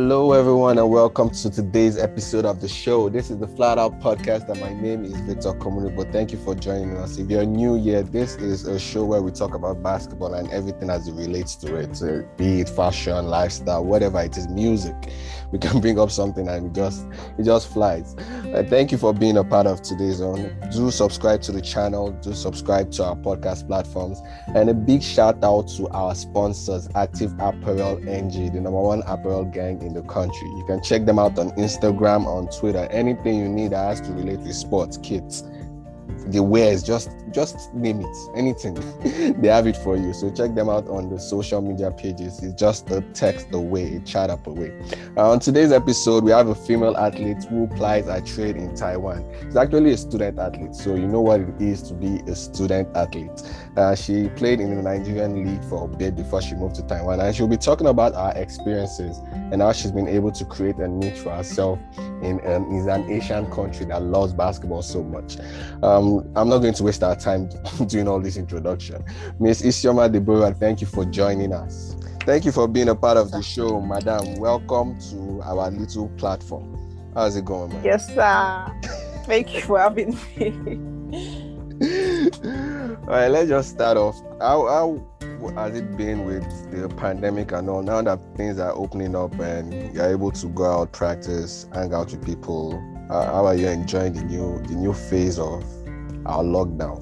Hello, everyone, and welcome to today's episode of the show. This is the Flat Out Podcast, and my name is Victor Komunibo. Thank you for joining us. If you're new here, this is a show where we talk about basketball and everything as it relates to it, so be it fashion, lifestyle, whatever it is, music. We can bring up something and it just it just flies. Uh, thank you for being a part of today's own. Do subscribe to the channel. Do subscribe to our podcast platforms, and a big shout out to our sponsors, Active Apparel NG, the number one apparel gang in the country. You can check them out on Instagram, on Twitter. Anything you need that has to relate with sports, kits, the wares, just just name it, anything. they have it for you. So check them out on the social media pages. It's just a text away, a chat up away. Uh, on today's episode, we have a female athlete who plies a trade in Taiwan. She's actually a student athlete, so you know what it is to be a student athlete. Uh, she played in the Nigerian league for a bit before she moved to Taiwan, and she'll be talking about her experiences and how she's been able to create a niche for herself in, um, in an Asian country that loves basketball so much. Um, I'm not going to waste our time doing all this introduction. Miss Isioma Deborah, thank you for joining us. Thank you for being a part of the show, Madam. Welcome to our little platform. How's it going, man? Yes, sir. Thank you for having me. all right, let's just start off. How, how has it been with the pandemic and all? Now that things are opening up and you're able to go out, practice, hang out with people, uh, how are you enjoying the new the new phase of our lockdown?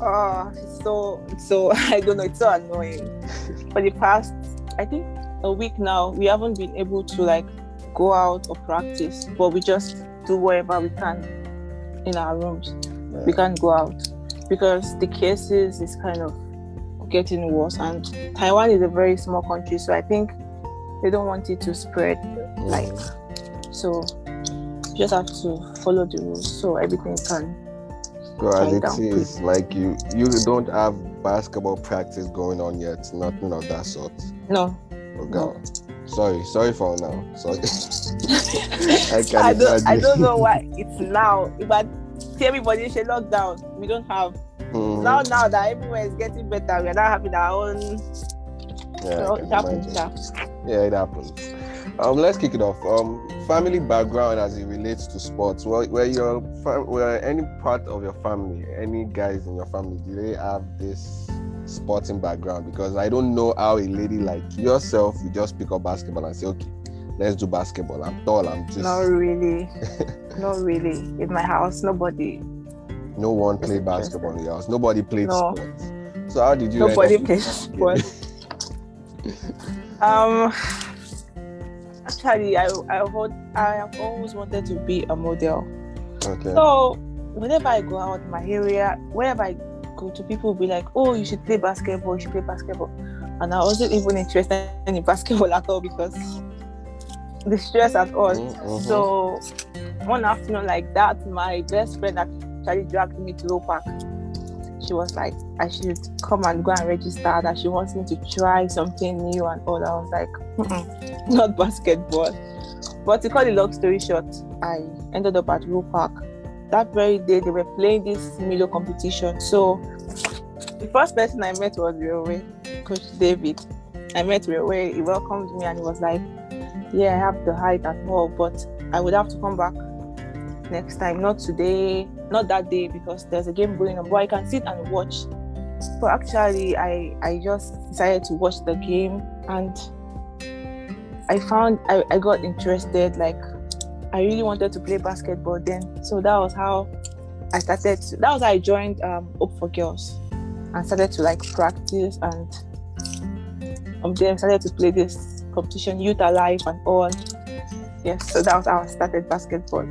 oh, so so I don't know. It's so annoying. For the past, I think a week now, we haven't been able to like go out or practice, but we just do whatever we can in our rooms. Yeah. We can't go out because the cases is kind of getting worse, and Taiwan is a very small country, so I think they don't want it to spread like mm. so you just have to follow the rules so everything can so as it is like you you don't have basketball practice going on yet nothing of that sort. No. Oh god. No. sorry sorry for now. Sorry. I, can I don't I don't know why it's now. But see everybody should lock down we don't have. Mm-hmm. now now that everywhere is getting better we're not having our own yeah, it happens, yeah it happens um, let's kick it off. Um, family background as it relates to sports. Well, where your where any part of your family, any guys in your family, do they have this sporting background? Because I don't know how a lady like yourself you just pick up basketball and say, okay, let's do basketball. I'm tall. I'm just not really, not really. In my house, nobody. No one played basketball in your house. Nobody played no. sports. So how did you? Nobody played sports. Um actually I I, hold, I have always wanted to be a model. Okay. So whenever I go out my area, wherever I go to, people will be like, "Oh, you should play basketball. You should play basketball," and I wasn't even interested in basketball at all because the stress at all. Mm-hmm. So one afternoon like that, my best friend actually dragged me to Rowe Park she was like, I should come and go and register, that she wants me to try something new and all. I was like, not basketball. But to cut the long story short, I ended up at Rowe Park. That very day, they were playing this Milo competition. So the first person I met was Railway, Coach David. I met Railway, he welcomed me and he was like, Yeah, I have the height at all, but I would have to come back next time, not today, not that day because there's a game going on, but I can sit and watch. But actually, I I just decided to watch the game and I found I, I got interested. Like I really wanted to play basketball then, so that was how I started. To, that was how I joined um, Hope for Girls and started to like practice and from there started to play this competition, Youth Alive and all. Yes, so that was how I started basketball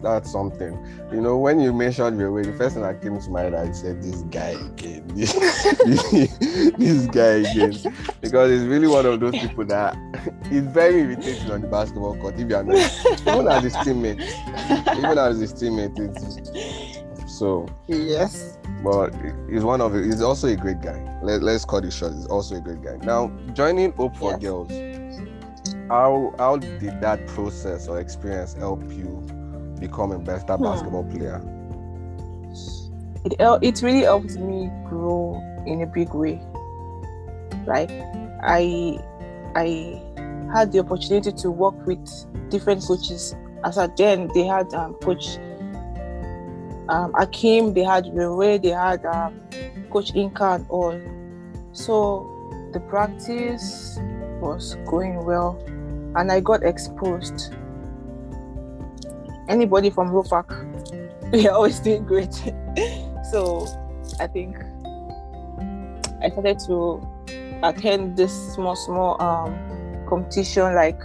that's something. You know, when you mentioned your way, the first thing that came to my head, I said, "This guy again, this, this guy again," because he's really one of those people that is very irritating on the basketball court. If you are not, even as his teammate, even as his teammate, it's so yes. But he's one of. He's also a great guy. Let, let's cut it short. He's also a great guy. Now, joining Hope for yes. Girls how how did that process or experience help you become a better hmm. basketball player? It it really helped me grow in a big way. Like I I had the opportunity to work with different coaches. As at then, they had um, coach um, Akim, they had Rewe, they had um, coach Inca and all. So the practice was going well, and I got exposed. Anybody from ROFAC, we are always doing great. so I think I started to attend this small, small um, competition like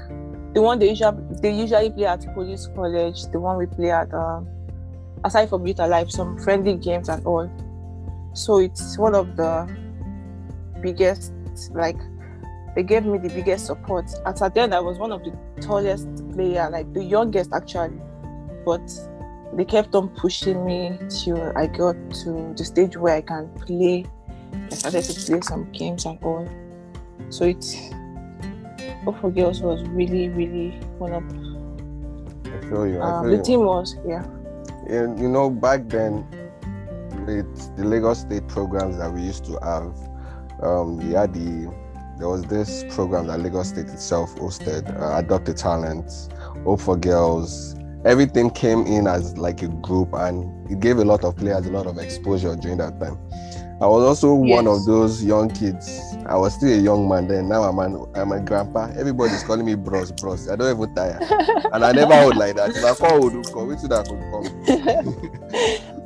the one they usually they usually play at police college, the one we play at um, aside from youth alive, some friendly games and all. So it's one of the biggest like they gave me the biggest support. At at then I was one of the tallest player, like the youngest actually. But they kept on pushing me till I got to the stage where I can play. I started to play some games and all. So it's Hope for Girls was really, really one of I feel you. I um, feel the you. team was yeah. Yeah, you know, back then, with the Lagos State programs that we used to have, um, we had the there was this program that Lagos State itself hosted, uh, Adopt a Talent, Hope for Girls. Everything came in as like a group, and it gave a lot of players a lot of exposure during that time. I was also one of those young kids. I was still a young man then. Now I'm an I'm a grandpa. Everybody's calling me bros, bros. I don't even tire, and I never would like that. If I call, would come. Which that could come.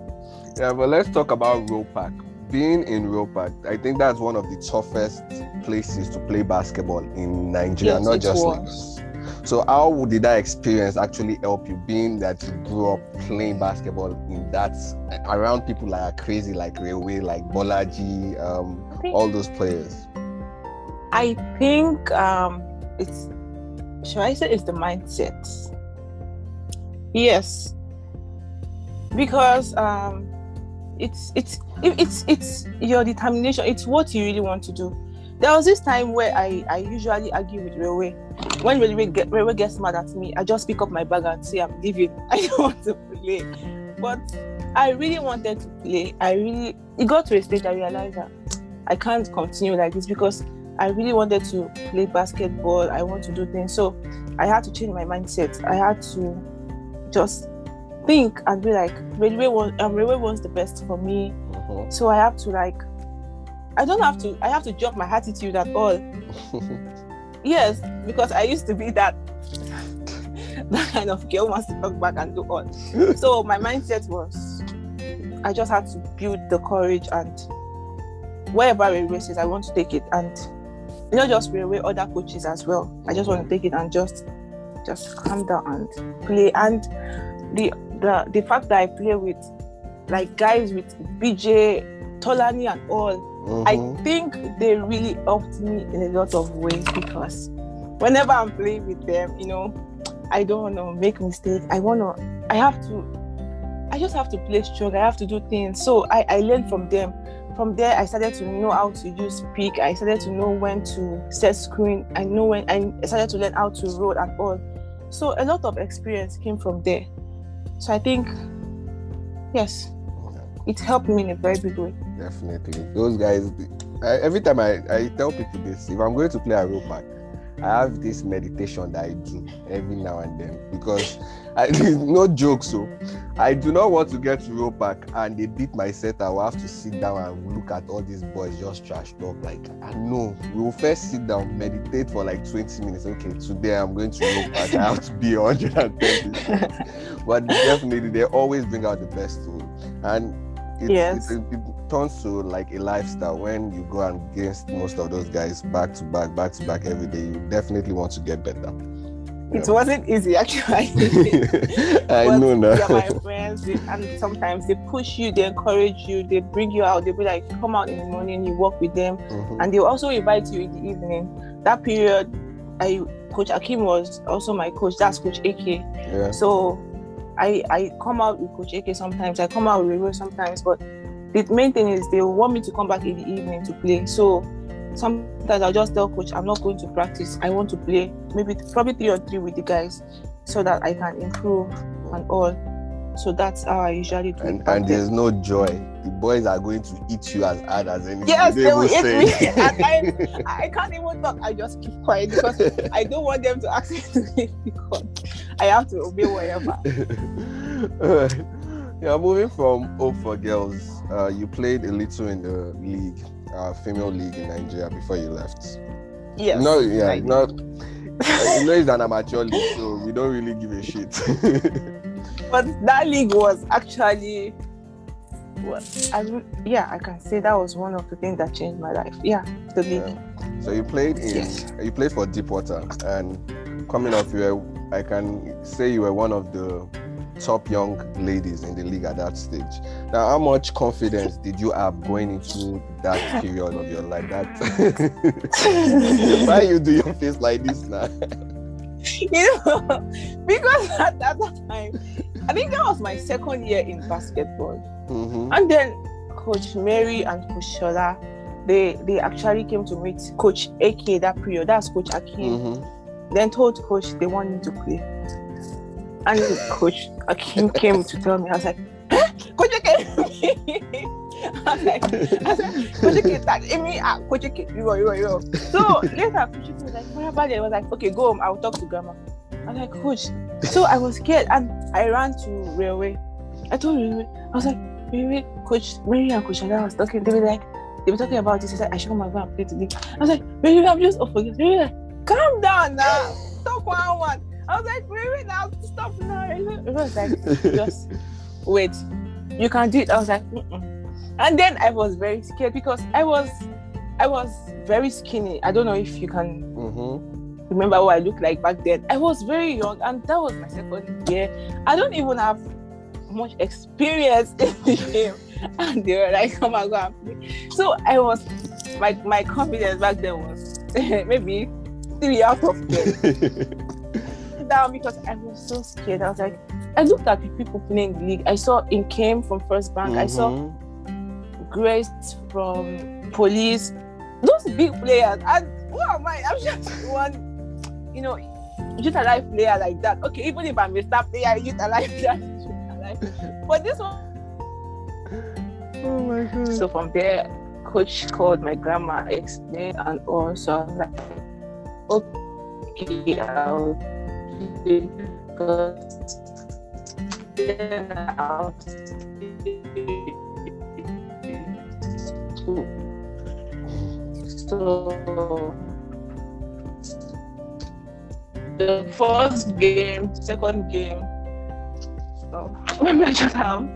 Yeah, but let's talk about Rowe Park. Being in Rowe Park, I think that's one of the toughest places to play basketball in Nigeria, Yes, not just was. Lagos. So, how did that experience actually help you, being that you grew up playing basketball in that around people that are crazy, like Railway, like Bolaji, um, all those players? I think um, it's should I say it's the mindset? Yes, because um, it's it's it's it's your determination. It's what you really want to do. There was this time where I I usually argue with Railway. When Railway get Railway gets mad at me, I just pick up my bag and say I'm leaving. I don't want to play, but I really wanted to play. I really it got to a stage I realized that I can't continue like this because I really wanted to play basketball. I want to do things. So I had to change my mindset. I had to just think and be like, Railway was um, Railway was the best for me. Mhm. So I have to like, I don't have to. I have to drop my attitude at all. Yes, because I used to be that that kind of girl wants to talk back and do all. so my mindset was, I just had to build the courage and wherever railway says I want to take it and not just railway, other coaches as well. I just want to take it and just just calm down and play. And the the the fact that I play with like guys with BJ, Tolani and all, Mhm. I think they really helped me in a lot of ways because whenever I'm playing with them, you know, I don't want to make mistakes. I want to, I have to, I just have to play strong. I have to do things. So I, I learned from them. From there, I started to know how to use pick. I started to know when to set screen. I know when I started to learn how to roll and all. So a lot of experience came from there. So I think, yes, it helped me in a very big way. Definitely. Those guys, I, every time I, I tell people this, if I'm going to play a rope back, I have this meditation that I do every now and then because I, no joke. So oh. I do not want to get rope pack and they beat my set. I will have to sit down and look at all these boys just trashed up. Like, I know we will first sit down, meditate for like 20 minutes. Okay, today I'm going to rope back. I have to be 110. but definitely, they always bring out the best tool. And it, Yes. it, it, turns to like a lifestyle when you go and against most of those guys back to back, back to back every day. You definitely want to get better. It wasn't easy actually. I But know now. They're my friends, they, and sometimes they push you, they encourage you, they bring you out. They'll be like, "Come out in the morning." You work with them, Mhm. and they'll also invite you in the evening. That period, I Coach Akim was also my coach. That's Coach AK. Yeah. So, I I come out with Coach AK sometimes. I come out with Rero sometimes. But the main thing is they want me to come back in the evening to play. So sometimes I'll just tell coach I'm not going to practice. I want to play maybe probably three or three with the guys so that I can improve and all. So that's how I usually do it. And, back and there's no joy the boys are going to eat you as hard as anything. Yes, they, they will eat me. I, I can't even talk. I just keep quiet because I don't want them to ask me to leave because I have to obey whatever. yeah, moving from Hope for Girls, uh, you played a little in the league, uh, female league in Nigeria before you left. Yes. No, yeah, not. you know it's an amateur league, so we don't really give a shit. But that league was actually was I yeah, I can say that was one of the things that changed my life. Yeah, the league. Yeah. So you played in yes. you played for Deepwater and coming off you were I can say you were one of the top young ladies in the league at that stage. Now, how much confidence did you have going into that period of your life? That why you do your face like this now? You know, because at that time, I think that was my second year in basketball, mm-hmm. and then Coach Mary and Coach Shola, they they actually came to meet Coach AK that period. That's Coach Akin. Mm-hmm. Then told Coach they want me to play and Coach Akim came to tell me, I was like, Coach Akim. I was like, I said, Coach Akim, that me, ah, Coach Akim, you are, you are, you are. So later, Coach Akim was like, what about it? I was like, okay, go home, I'll talk to grandma. I was like, Coach. So I was scared and I ran to railway. I told railway, I was like, railway, Coach Mary and Coach was talking. They were like, they were talking about this. He said, I should come and go and play today. I was like, Mary, I'm just off forget. Mary, like, calm down now. Stop one one. I was like, wait, now stop now. It was like, just wait, you can do it. I was like, Mm-mm. and then I was very scared because I was, I was very skinny. I don't know if you can mm-hmm. Remember what I looked like back then. I was very young, and that was my second year. I don't even have much experience in the game, and they were like, "Come on, go and play." So I was, my my confidence back then was maybe three out of ten. down because I was so scared. I was like, I looked at the people playing the league. I saw in came from First Bank. Mm-hmm. I saw mm-hmm. Grace from Police. Those big players. And what am I? I'm just one, you know, youth alive player like that. Okay, even if I'm a star player, youth alive player, But this one. Oh my god. So from there, coach called my grandma, explained, and all. So I was like, okay, I'll because so the first game, second game, so maybe I just have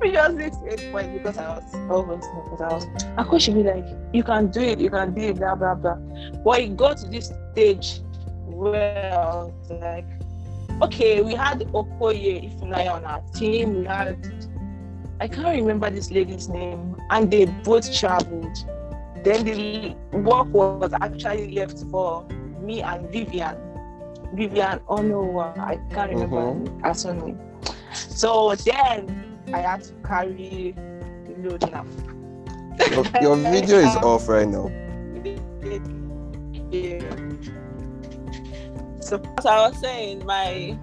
we just six eight points because I was almost because I was of course she'd be like, you can do it, you can do it, blah blah blah. But it got to this stage well. Like, okay, we had Okoye Ifunanya on our team. We had, I can't remember this lady's name, and they both traveled. Then the work was actually left for me and Vivian. Vivian Onowa, I can't remember mm-hmm. her surname. So then I had to carry the load now. Your, your video is off right now. Yeah. So as I was saying, my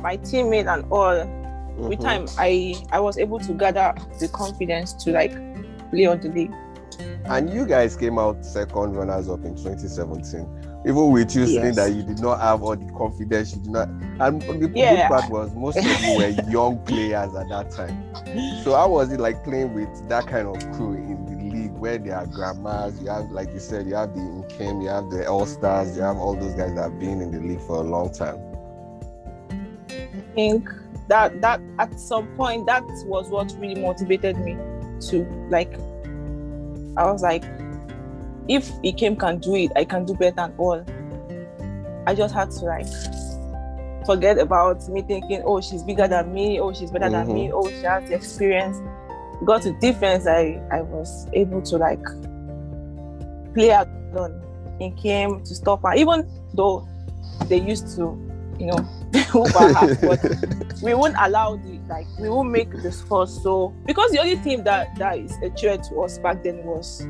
my teammate and all, mm-hmm. with time I I was able to gather the confidence to like play on the league. And you guys came out second runners up in 2017. Even with you yes. saying that you did not have all the confidence, you did not. And the yeah. good part was most of you were young players at that time. So how was it like playing with that kind of crew in the league where there are grandmas, you have, like you said, you have the Nkem, you have the All Stars, you have all those guys that have been in the league for a long time. I think that that at some point that was what really motivated me to like. I was like, if Ikem can do it, I can do better than all. I just had to like forget about me thinking, oh, she's bigger than me, oh, she's better mm-hmm. than me, oh, she has the experience. Got to defense, I I was able to like play alone and came to stop her, even though they used to, you know, over her, but we won't allow the like we won't make the score so because the only team that that is a threat to us back then was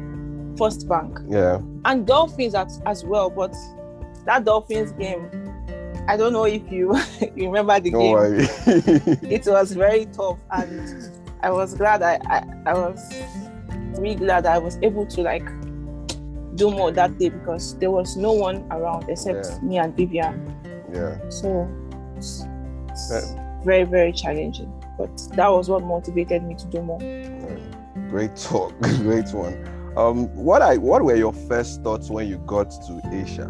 First Bank. Yeah. And Dolphins as, as well, but that Dolphins game, I don't know if you, you remember the don't game. It was very tough and I was glad I, I, I was really glad I was able to like do more that day because there was no one around except yeah. me and Vivian. Yeah. So it's, it's very, very challenging. But that was what motivated me to do more. Great talk. Great one. Um, what I what were your first thoughts when you got to Asia?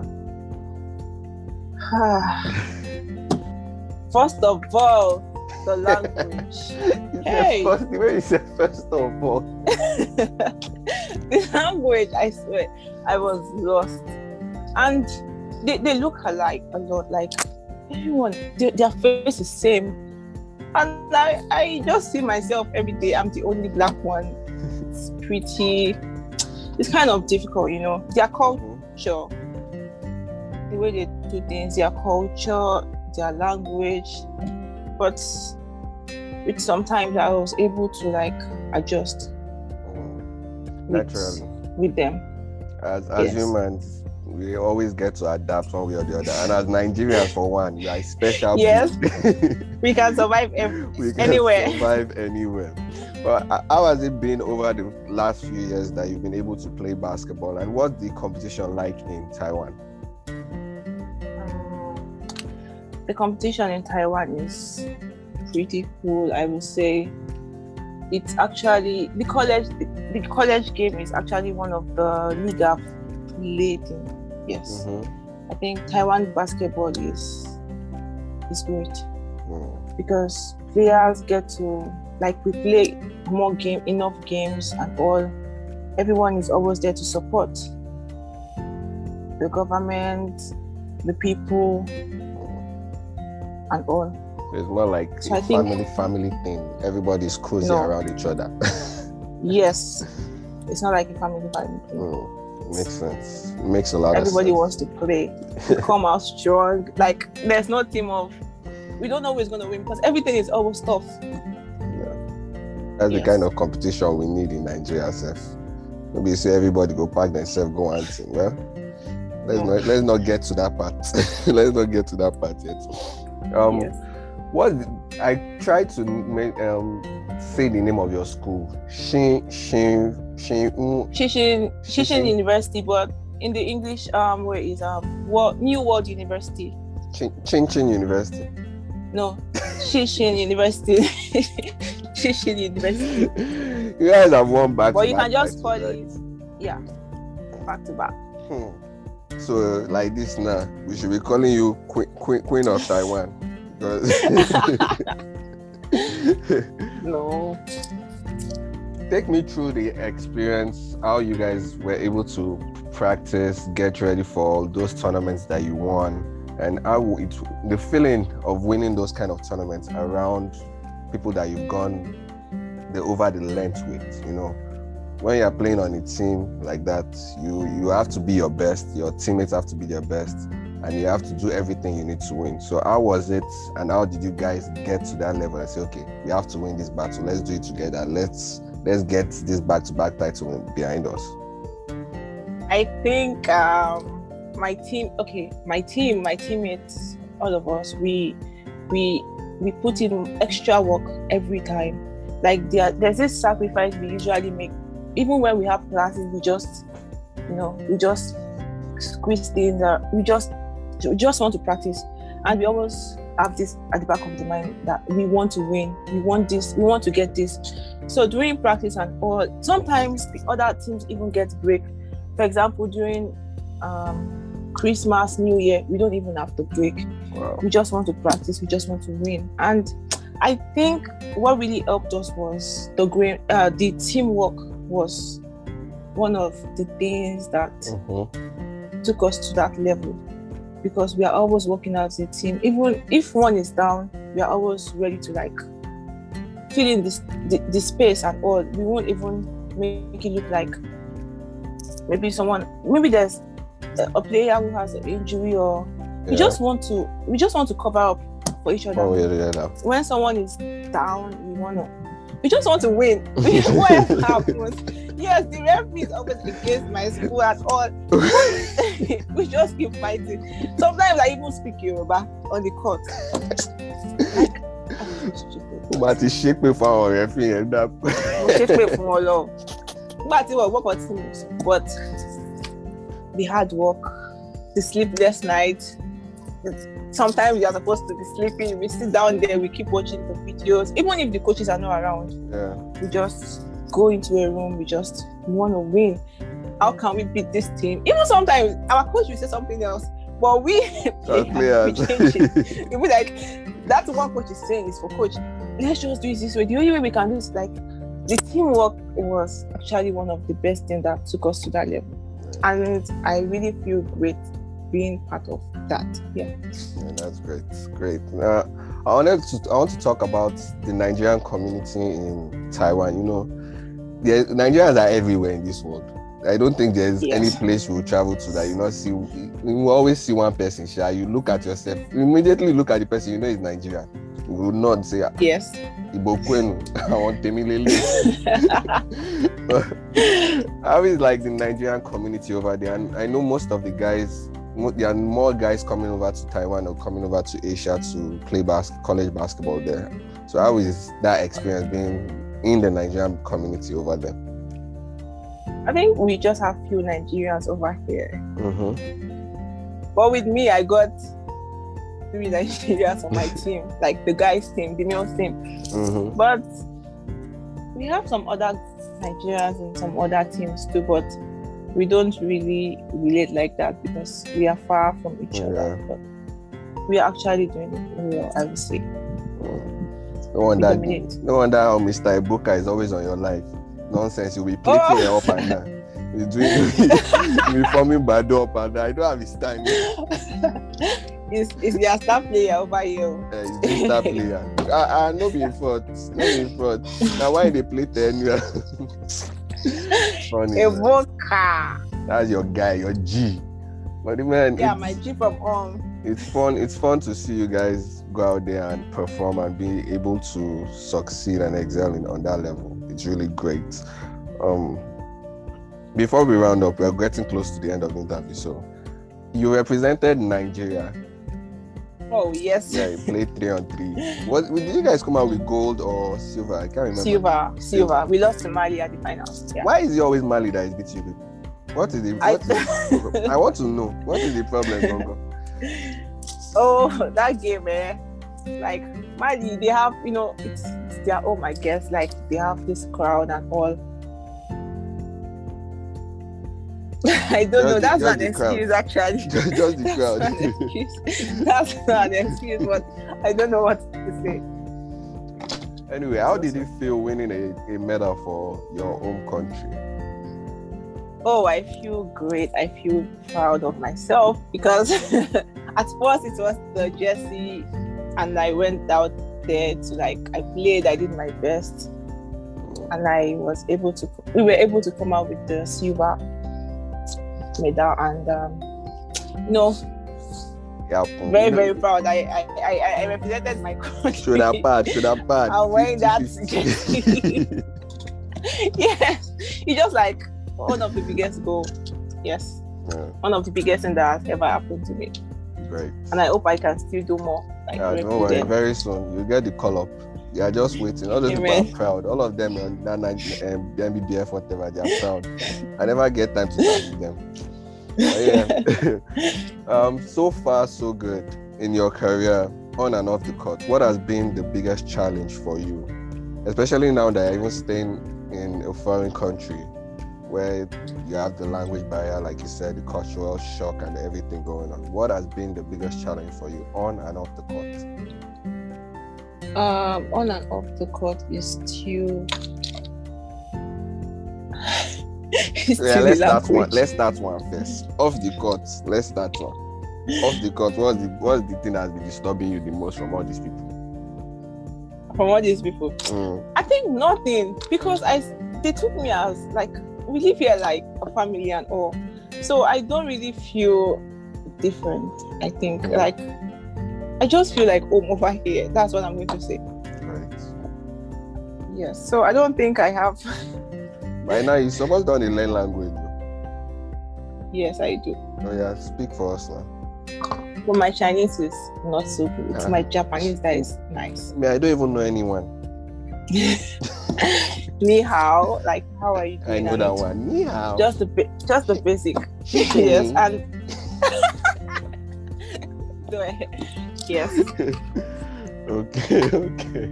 first of all, the language. hey, first, the way you said first of all. the language, I swear, I was lost, and they, they look alike a lot. Like everyone, they, their face is same, and I I just see myself every day. I'm the only black one. It's pretty. It's kind of difficult, you know. Their culture, mm-hmm. the way they do things, their culture, their language, but with sometimes I was able to like adjust mm-hmm. naturally with, with them. As as yes. humans, we always get to adapt one way or the other. And as Nigerians, for one, you are special. Yes, we can survive every, we can anywhere. Survive anywhere. But how has it been over the last few years that you've been able to play basketball, and what's the competition like in Taiwan? the competition in Taiwan is pretty cool. I would say it's actually the college. The, the college game is actually one of the league I've played in. Yes, mm-hmm. I think Taiwan basketball is is great mm. because players get to like we play more game enough games and all. Everyone is always there to support the government, the people, and all. it's more like so a family think, family thing. Everybody's cozy no. around each other. yes, it's not like a family family thing. Mm, makes sense. Makes a lot of Everybody wants to play, come out strong. Like there's no team of. We don't know who's gonna win because everything is always tough. That's yes. the kind of competition we need in Nigeria, self. Maybe say everybody go pack themselves, go sing. Well, let's yeah. not let's not get to that part. let's not get to that part yet. Um, yes. What I tried to make, um, say the name of your school, Shin Shin Shin Shih Hsin Shishin University, but in the English um where is um what New World University. Chin Chin, Chin University. No, Shih Hsin University. University. You guys have one back. But you can just call it, yeah, back to back. Hmm. So like this now, we should be calling you Queen Queen, Queen of Taiwan. no. Take me through the experience, how you guys were able to practice, get ready for all those tournaments that you won, and how it the feeling of winning those kind of tournaments around people that you've gone the over the length with, you know when you're playing on a team like that, you you have to be your best. Your teammates have to be their best, and you have to do everything you need to win. So how was it, and how did you guys get to that level and say, okay, we have to win this battle. Let's do it together. Let's let's get this back-to-back title behind us. I think um, my team. Okay, my team, my teammates, all of us, we we we put in extra work every time. Like there, there's this sacrifice we usually make even when we have classes, we just, you know, we just squeeze things. Uh, we just, we just want to practice, and we always have this at the back of the mind that we want to win. We want this. We want to get this. So during practice and all, sometimes the other teams even get break. For example, during um, Christmas, New Year, we don't even have to break. Wow. We just want to practice. We just want to win. And I think what really helped us was the uh, the teamwork was one of the things that mm-hmm. took us to that level because we are always working as a team. Even if one is down, we are always ready to like fill in this the, the space and all. We won't even make it look like maybe someone maybe there's Uh, a player who has an injury or yeah. we just want to we just want to cover up for each other. Oh, yeah, yeah, when someone is down, we wanna we just want to win. Whatever happens. Yes, the referee is always against my school at all. we just keep fighting. Sometimes I even speak Yoruba on the court. Like, ó máa ti ṣépè fún àwọn ọ̀rẹ́ fi yẹn dá. mo ṣépè fún wọn lọ nígbà tí wọ́n gbọ́kàn tí but the hard work the sleepless night. Sometimes you are supposed to be sleeping we sit down there we keep watching the videos. Even if the coaches are not around Yeah. we just go into a room we just want to win. How can we beat this team? Even sometimes our coach will say something else but we we change it. It be like that's what coach is saying is for coach. Let's just do it this way. The only way we can do is like the teamwork was actually one of the best things that took us to that level and i really feel great being part of that yeah Yeah, that's great. Great. Uh, I wanted to I want to talk about the Nigerian community in Taiwan. You know, there, Nigerians are everywhere in this world. I don't think there's Yes. any place you will travel to that you not see. You always see one person. Sha, you look at yourself. Immediately look at the person. You know it's Nigerian. You will not say yes Igbo Kwenu. I want Temilele. How is like the Nigerian community over there? And I know most of the guys, there are more guys coming over to Taiwan or coming over to Asia to play bas- college basketball there. So how is that experience being in the Nigerian community over there? i think we just have few nigerians over here Mm-hmm. but with me i got three nigerians on my team like the guys team the male team Mm-hmm. But we have some other Nigerians and some other teams too, but we don't really relate like that because we are far from each Yeah. other. But we are actually doing it well, I would say. No wonder, no wonder how Mr. Ibuka is always on your life. Nonsense. You'll be plating Oh. up and down. He's doing, be forming bad up and down. I don't have his time. It's, it's their star player over here. Uh, he's the star player. I, ah, no be front. No be in front. Now why they play ten? Funny. man. Evoka. That's your guy, your G. But the man, Yeah, it's, my G from um. it's fun. It's fun to see you guys go out there and perform and be able to succeed and excel in, on that level. It's really great. Um, before we round up, we're getting close to the end of the interview. So, you represented Nigeria. Oh yes. Yeah, you played three on three. What did you guys come out with gold or silver? I can't remember. Silver, silver. We lost to Mali at the finals. Yeah. Why is it always Mali that is beating you? What is the I- what is the- I want to know. What is the problem, Gongo? oh that game eh like Mali they have you know it's, it's their home I guess like they have this crowd and all I don't Just know. the- that's an crowd. excuse actually. Just, just the that's crowd. not an excuse. That's not an excuse but I don't know what to say. Anyway, how did it feel winning a, a medal for your home country? oh I feel great. I feel proud of myself because at first it was the jersey and I went out there to like I played I did my best. And I was able to we were able to come out with the silver medal and um you know Yeah, very very proud I I, I, I represented my country Should have pad, should have pad. I'm wearing that 50-50. yeah it's just like one of the biggest goal yes yeah, one of the biggest thing that has ever happened to me great. and I hope I can still do more like Yeah, don't worry. Very soon you get the call up. You are just waiting. All those people are proud. All of them on that night, um, the NBBF, whatever, they are proud. I never get time to talk to them. Yeah. um, so far, so good in your career, on and off the court. What has been the biggest challenge for you, especially now that you're even staying in a foreign country, where you have the language barrier, like you said, the cultural shock, and everything going on? What has been the biggest challenge for you, on and off the court? Um on and off the court is still Yeah, let's the start one. Let's start one first. Off the court, let's start one. Off the court, what's the what's the thing that's been disturbing you the most from all these people? from all these people Mm, I think nothing because I they took me as like we live here like a family and all. So I don't really feel different. I think Mhm. like I just feel like home over here. That's what I'm going to say. right. Yes. So I don't think I have. By now, you're supposed to learn language. yes, I do. Oh yeah, speak for us now. But my Chinese is not so good. Uh, my Japanese that is nice. I, mean, I don't even know anyone. Ni hao, like how are you doing? I know that one. Ni hao. Just the just the basic. yes, and yes. okay, okay.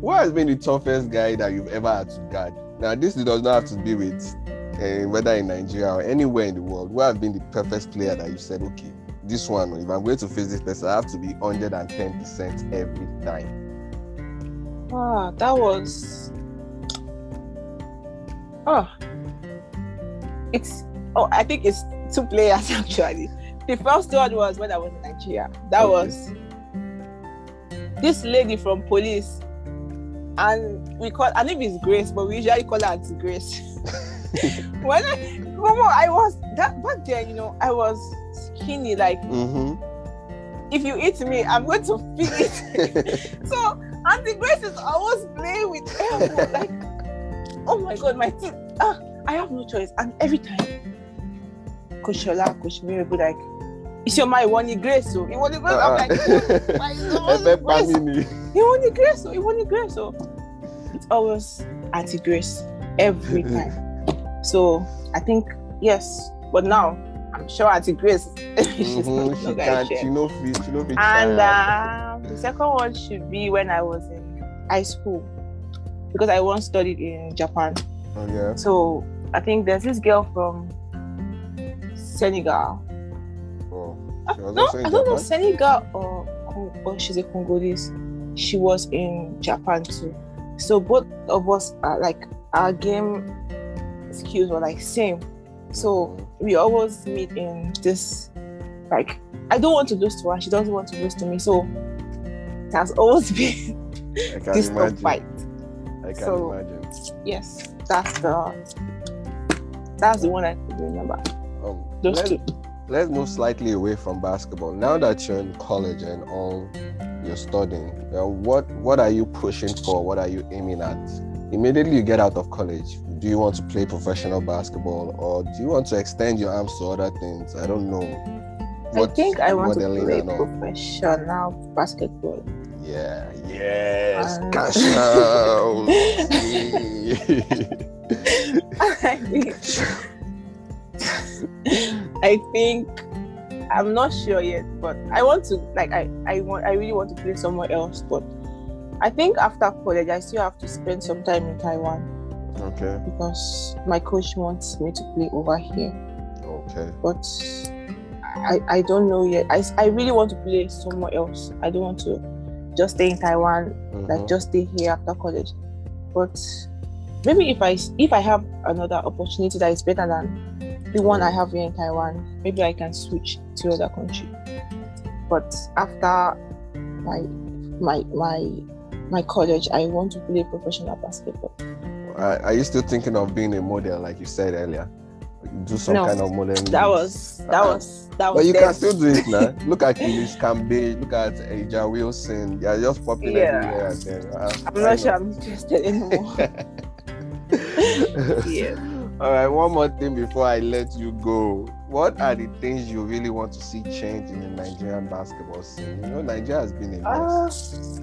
What has been the toughest guy that you've ever had to guard? Now, this does not have to be with uh, whether in Nigeria or anywhere in the world. What has been the perfect player that you said, okay, this one, if I'm going to face this person, I have to be 110% every time? Ah, that was. Oh, it's. Oh, I think it's two players actually. The first one was when I was in Nigeria. That was this lady from police and we call her name is Grace, but we usually call her Auntie Grace. when I, Momo, I was that back then, you know, I was skinny. Like, mm-hmm. if you eat me, I'm going to feel it. so Auntie Grace is always playing with elbow, like, oh my god, my teeth. Ah, I have no choice, and every time, Coach Shola, Coach like, Isioma ìwọ ni grace o ìwọ ni grace i'm like ẹbẹ pa mí ni ìwọ ni. grace o ìwọ ni grace o it's always aunty grace every time. So i think yes. But now i'm sure aunty grace she's mm-hmm, she can't she no fit she no fit and um, the second one should be when i was in high school. Because i once studied in japan. Oh yeah. So i think there's this girl from senegal no, I don't know Senegal or or she's a Congolese. She was in Japan too. So both of us are like our game skills were like same. So we always meet in this like I don't want to lose to her. She doesn't want to lose to me. So it has always been this imagine. fight. I can so, imagine. Yes, that's the that's the one I remember. Um, Those two let's move slightly away from basketball. Now that you're in college and all you're studying, uh, what what are you pushing for? What are you aiming at? Immediately you get out of college, do you want to play professional basketball or do you want to extend your arms to other things? I don't know. What I think I want to play professional basketball. Yeah, yes, um, cash out. I think I'm not sure yet, but I want to like I I want I really want to play somewhere else, but I think after college I still have to spend some time in Taiwan. Okay. Because my coach wants me to play over here. Okay. But I I don't know yet. I I really want to play somewhere else. I don't want to just stay in Taiwan, mm-hmm. like just stay here after college. But maybe if I if I have another opportunity that is better than the one I have here in Taiwan, maybe I can switch to other country. But after my my my my college, I want to play professional basketball. Are, are you still thinking of being a model, like you said earlier? Do some no, kind of modeling. That was that was that was. But you dead. can still do it now. look at Eunice Cambe. Look at A'ja Wilson. They are just popping yeah. everywhere. Uh, I'm not sure I'm interested anymore. yeah. All right, one more thing before I let you go. What are the things you really want to see change in the Nigerian basketball scene? You know, Nigeria has been a mess.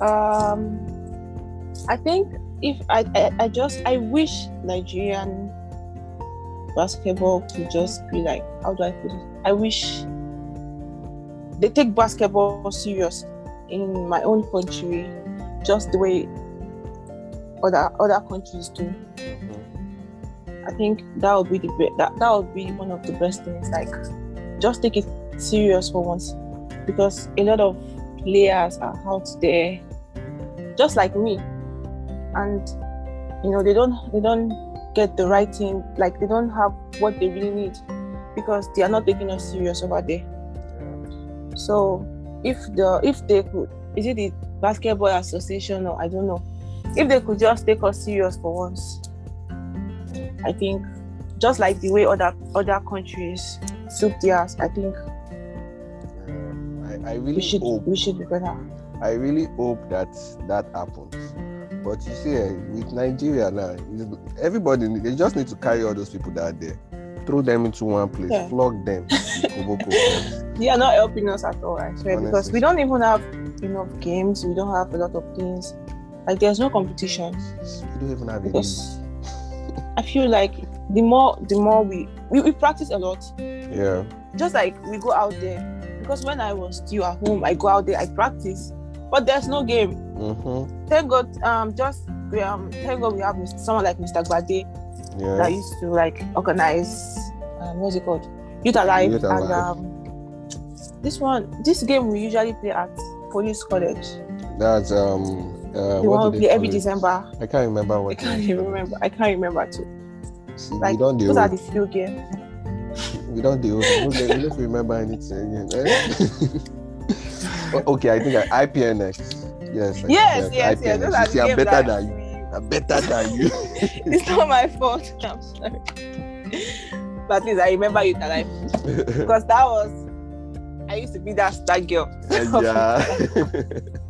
Uh, um, I think if I, I, I just I wish Nigerian basketball could just be like how do I put it? I wish they take basketball serious in my own country, just the way other other countries do. I think that would be the be- that that would be one of the best things. Like, just take it serious for once, because a lot of players are out there, just like me, and you know they don't they don't get the right thing. Like they don't have what they really need because they are not taking us serious over there. So if the if they could, is it the basketball association or I don't know, if they could just take us serious for once I think just like the way other other countries soup theirs, I think I, I really we should hope, we should be better. I really hope that that happens. But you see, eh, with Nigeria now, everybody they just need to carry all those people that are there. throw them into one place, yeah. flog them. they are not helping us at all, I swear, Honestly. because we don't even have enough games. We don't have a lot of things. Like there's no competition. We don't even have because I feel like the more the more we, we we practice a lot. Yeah. Just like we go out there. Because when I was still at home, I go out there, I practice, but there's no game. Mm-hmm. Thank God, um, just um, thank God we have someone like Mr. Yeah. that used to like organize um, what's it called youth alive, youth alive. and um, this one this game we usually play at police college that's um uh, the one every december i can't remember what i can't even remember i can't remember too See, like, we don't those are the few games we don't do we don't remember anything again eh? okay i think I, ipnx yes yes yes, yes, yes. Those are See, i'm better than you I'm better than you. it's not my fault. I'm sorry. But at least I remember you alive. because that was I used to be that that girl. Yeah.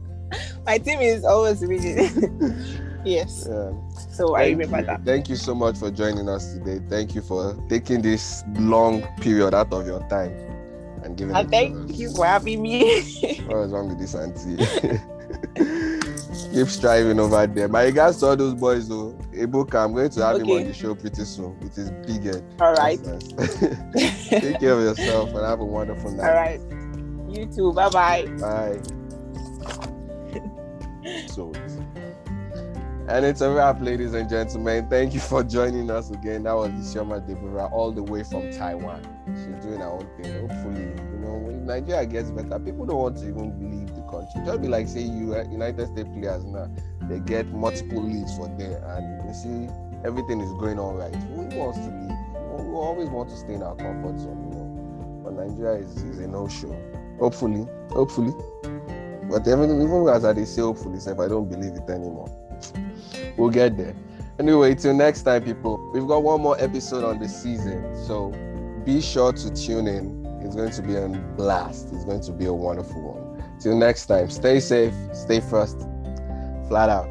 My team is always winning. yes. Yeah. So thank I remember you. that. Thank you so much for joining us today. Thank you for taking this long period out of your time and giving. And thank you for having me. what was wrong with this auntie? keep striving over there. My regards to all those boys though. Ebuka, I'm going to have okay. him on the show pretty soon It is bigger. All right. Take care of yourself and have a wonderful night. All right. You too. Bye-bye. Bye. So and it's a wrap, ladies and gentlemen. Thank you for joining us again. That was Isioma Deborah all the way from Taiwan. She's doing her own thing. Hopefully, you know, when Nigeria gets better, people don't want to even leave the country. Just be like, say, you uh, United States players now, they get multiple leads for there, and you see everything is going all right. Who wants to leave? We always want to stay in our comfort zone, you know. But Nigeria is, is a no-show. Hopefully, hopefully. But even, even as I say hopefully, if I don't believe it anymore. We'll get there. Anyway, till next time, people. We've got one more episode on the season, so be sure to tune in. It's going to be a blast. It's going to be a wonderful one. Till next time, stay safe, stay first, flat out.